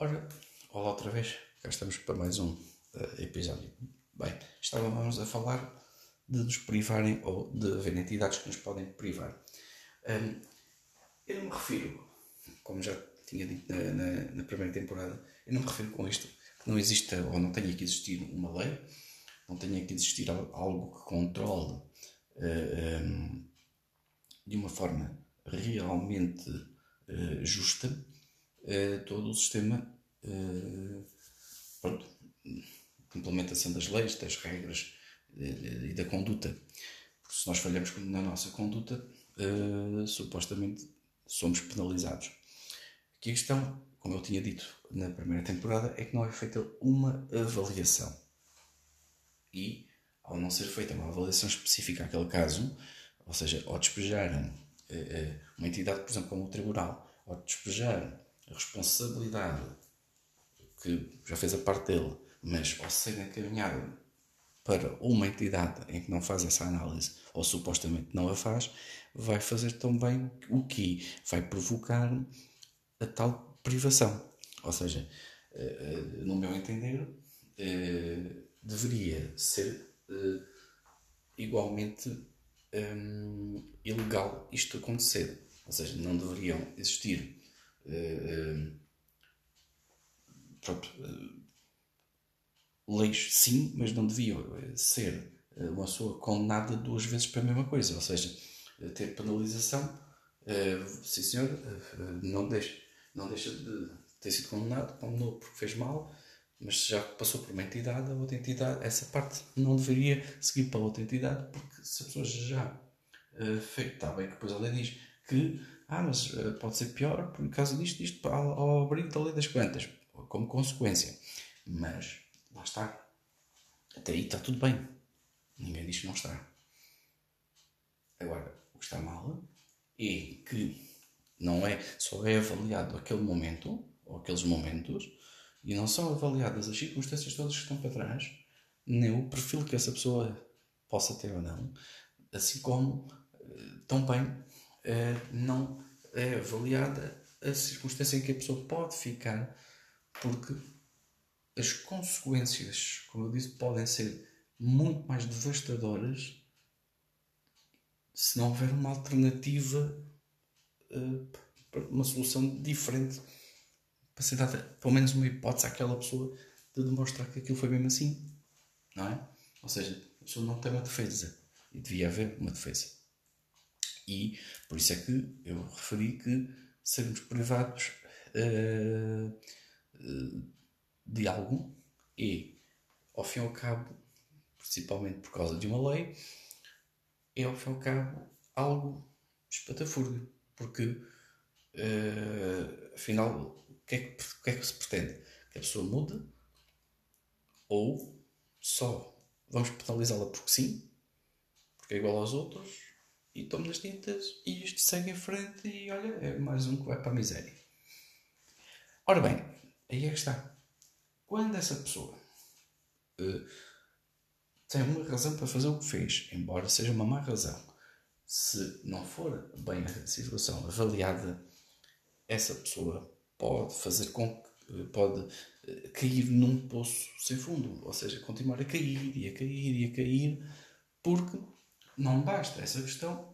Ora, olá outra vez, cá estamos para mais um uh, episódio. Bem, estávamos a falar de nos privarem ou de haver entidades que nos podem privar. Um, eu não me refiro, como já tinha dito na, na, na, primeira temporada, eu não me refiro com isto que não exista ou não tenha que existir uma lei, não tenha que existir algo que controle uh, eh, um, de uma forma realmente uh, justa uh, todo o sistema pronto, implementação das leis, das regras e da conduta. Porque se nós falhamos na nossa conduta, supostamente somos penalizados. Aqui a questão, como eu tinha dito na primeira temporada, é que não é feita uma avaliação. E, ao não ser feita uma avaliação específica àquele caso, ou seja, ao despejar uma entidade, por exemplo, como o tribunal, ao despejar a responsabilidade que já fez a parte dele, mas ao ser encaminhado para uma entidade em que não faz essa análise, ou supostamente não a faz, vai fazer também o que vai provocar a tal privação. Ou seja, eh, eh, no meu entender, eh, deveria ser igualmente ilegal isto acontecer. Ou seja, não deveriam existir pronto, leis sim, mas não deviam ser uma pessoa condenada duas vezes para a mesma coisa. Ou seja, ter penalização, sim senhor, não deixa, não deixa de ter sido condenado, condenou porque fez mal, mas já passou por uma entidade, a outra entidade, essa parte não deveria seguir para outra entidade, porque se a pessoa já uh, fez, está bem que depois a lei diz que, ah, mas uh, pode ser pior por causa disto, disto, ao, abrigo da lei das quantas, como consequência. Mas, lá está. Até aí está tudo bem. Ninguém diz que não está. Agora, o que está mal é que não é, só é avaliado aquele momento, ou aqueles momentos, e não são avaliadas as circunstâncias todas que estão para trás, nem o perfil que essa pessoa possa ter ou não, assim como eh, também eh, não é avaliada a circunstância em que a pessoa pode ficar, porque as consequências, como eu disse, podem ser muito mais devastadoras se não houver uma alternativa, uh, uma solução diferente para ser dada pelo menos uma hipótese àquela pessoa de demonstrar que aquilo foi mesmo assim, não é? Ou seja, a pessoa não tem uma defesa e devia haver uma defesa. E por isso é que eu referi que sermos privados uh, de algo e, ao fim e ao cabo, principalmente por causa de uma lei, é ao fim e ao cabo algo espatafúrdio, porque uh, afinal que é que, o que é que se pretende? Que a pessoa mude ou só vamos penalizá-la porque sim, porque é igual aos outros e tome nas tintas e isto segue em frente e olha, é mais um que vai para a miséria. Ora bem, aí é que está. Quando essa pessoa uh, tem uma razão para fazer o que fez, embora seja uma má razão, se não for bem a situação avaliada, essa pessoa pode fazer com que pode eh, cair num poço sem fundo, ou seja, continuar a cair e a cair e a cair, porque não basta essa questão,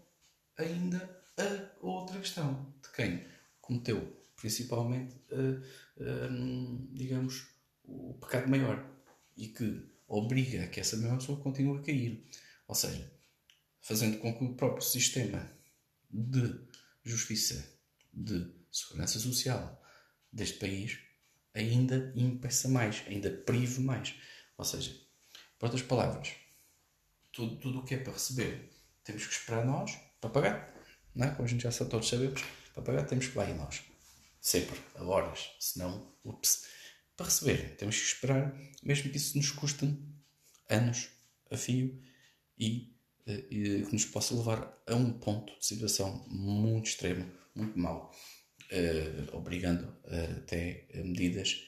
ainda a outra questão de quem cometeu principalmente, uh, uh, digamos, o pecado maior e que obriga a que essa mesma pessoa continue a cair. Ou seja, fazendo com que o próprio sistema de justiça, de segurança social, deste país ainda impeça mais, ainda prive mais. Ou seja, por outras palavras, tudo, tudo o que é para receber temos que esperar nós para pagar. Não é? Como a gente já todos sabemos, para pagar temos que ir nós. Sempre, a horas. Senão, ups. Para receber, temos que esperar, mesmo que isso nos custe anos a fio e, eh, e que nos possa levar a um ponto de situação muito extremo, muito mau uh, obrigando uh, até medidas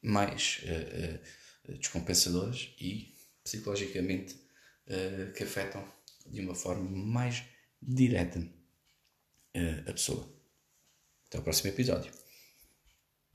mais uh, descompensadoras e psicologicamente que afetam de uma forma mais direta a pessoa. Até o próximo episódio.